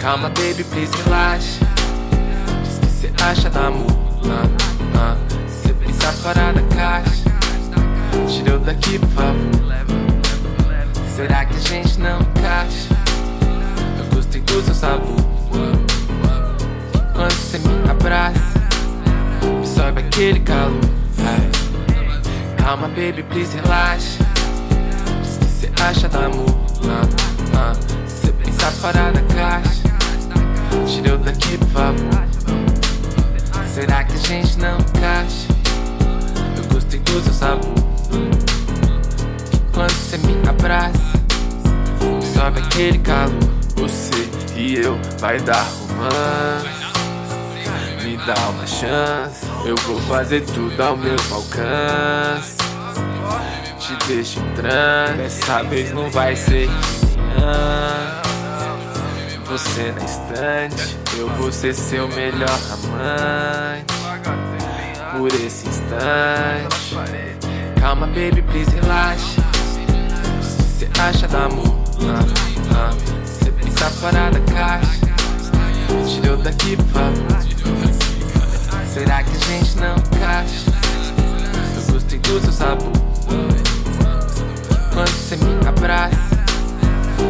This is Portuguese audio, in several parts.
Calma, baby, please relaxa. Diz que cê acha da amor. Ah. Cê pensa fora da caixa. Tira eu daqui, por favor. Será que a gente não encaixa? Eu gostei do seu sabor. Quando você me abraça, me sobe aquele calor. Calma, baby, please relaxa. Diz que cê acha da. Ah, ah. Cê pensa fora da caixa. Tira eu daqui, por favor. Será que a gente não encaixa? Eu gostei do seu sabor. Quando você me abraça, sobe aquele calor. Você e eu vai dar romance. Me dá uma chance. Eu vou fazer tudo ao meu alcance. Te deixo em transe. Dessa vez não vai ser antes. Você na estante, eu vou ser seu melhor amante. Por esse instante. Calma, baby, please relaxa. Cê acha da amor? Ah, ah. Cê pensa fora da caixa. Tira eu daqui, por. Será que a gente não encaixa? Eu gostei do seu sabor. Quando você me abraça,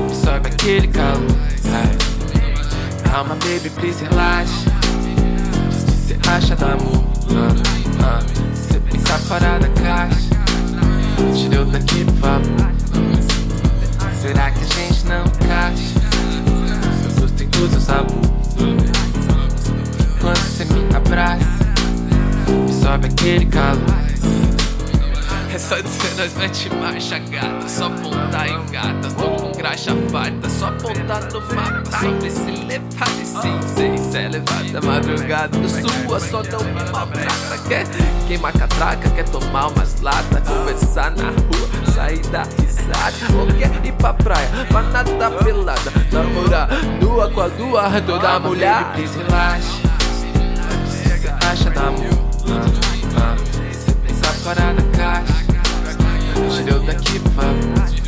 me sobe aquele calor. Calma, baby, please relaxa. Diz que cê acha da amor. Ah, ah. Cê pensa fora da caixa. Tira eu daqui, por favor. Será que a gente não encaixa? Eu gostei do seu sabor. Quando você me abraça, sobe aquele calor só de nós mete marcha, gata. Só apontar em gatas, tô com graxa farta. Só apontar no mapa, sobre se levar. E sim, sei se é levada. Madrugada sua, só dá uma prata. Quer queimar catraca, quer tomar umas lata, Conversar na rua, sair da risada. Ou quer ir pra praia, pra nada pelada. Namorar nua com a lua, toda mulher. Please relaxa, você acha da mulher? Essa parada caixa keep.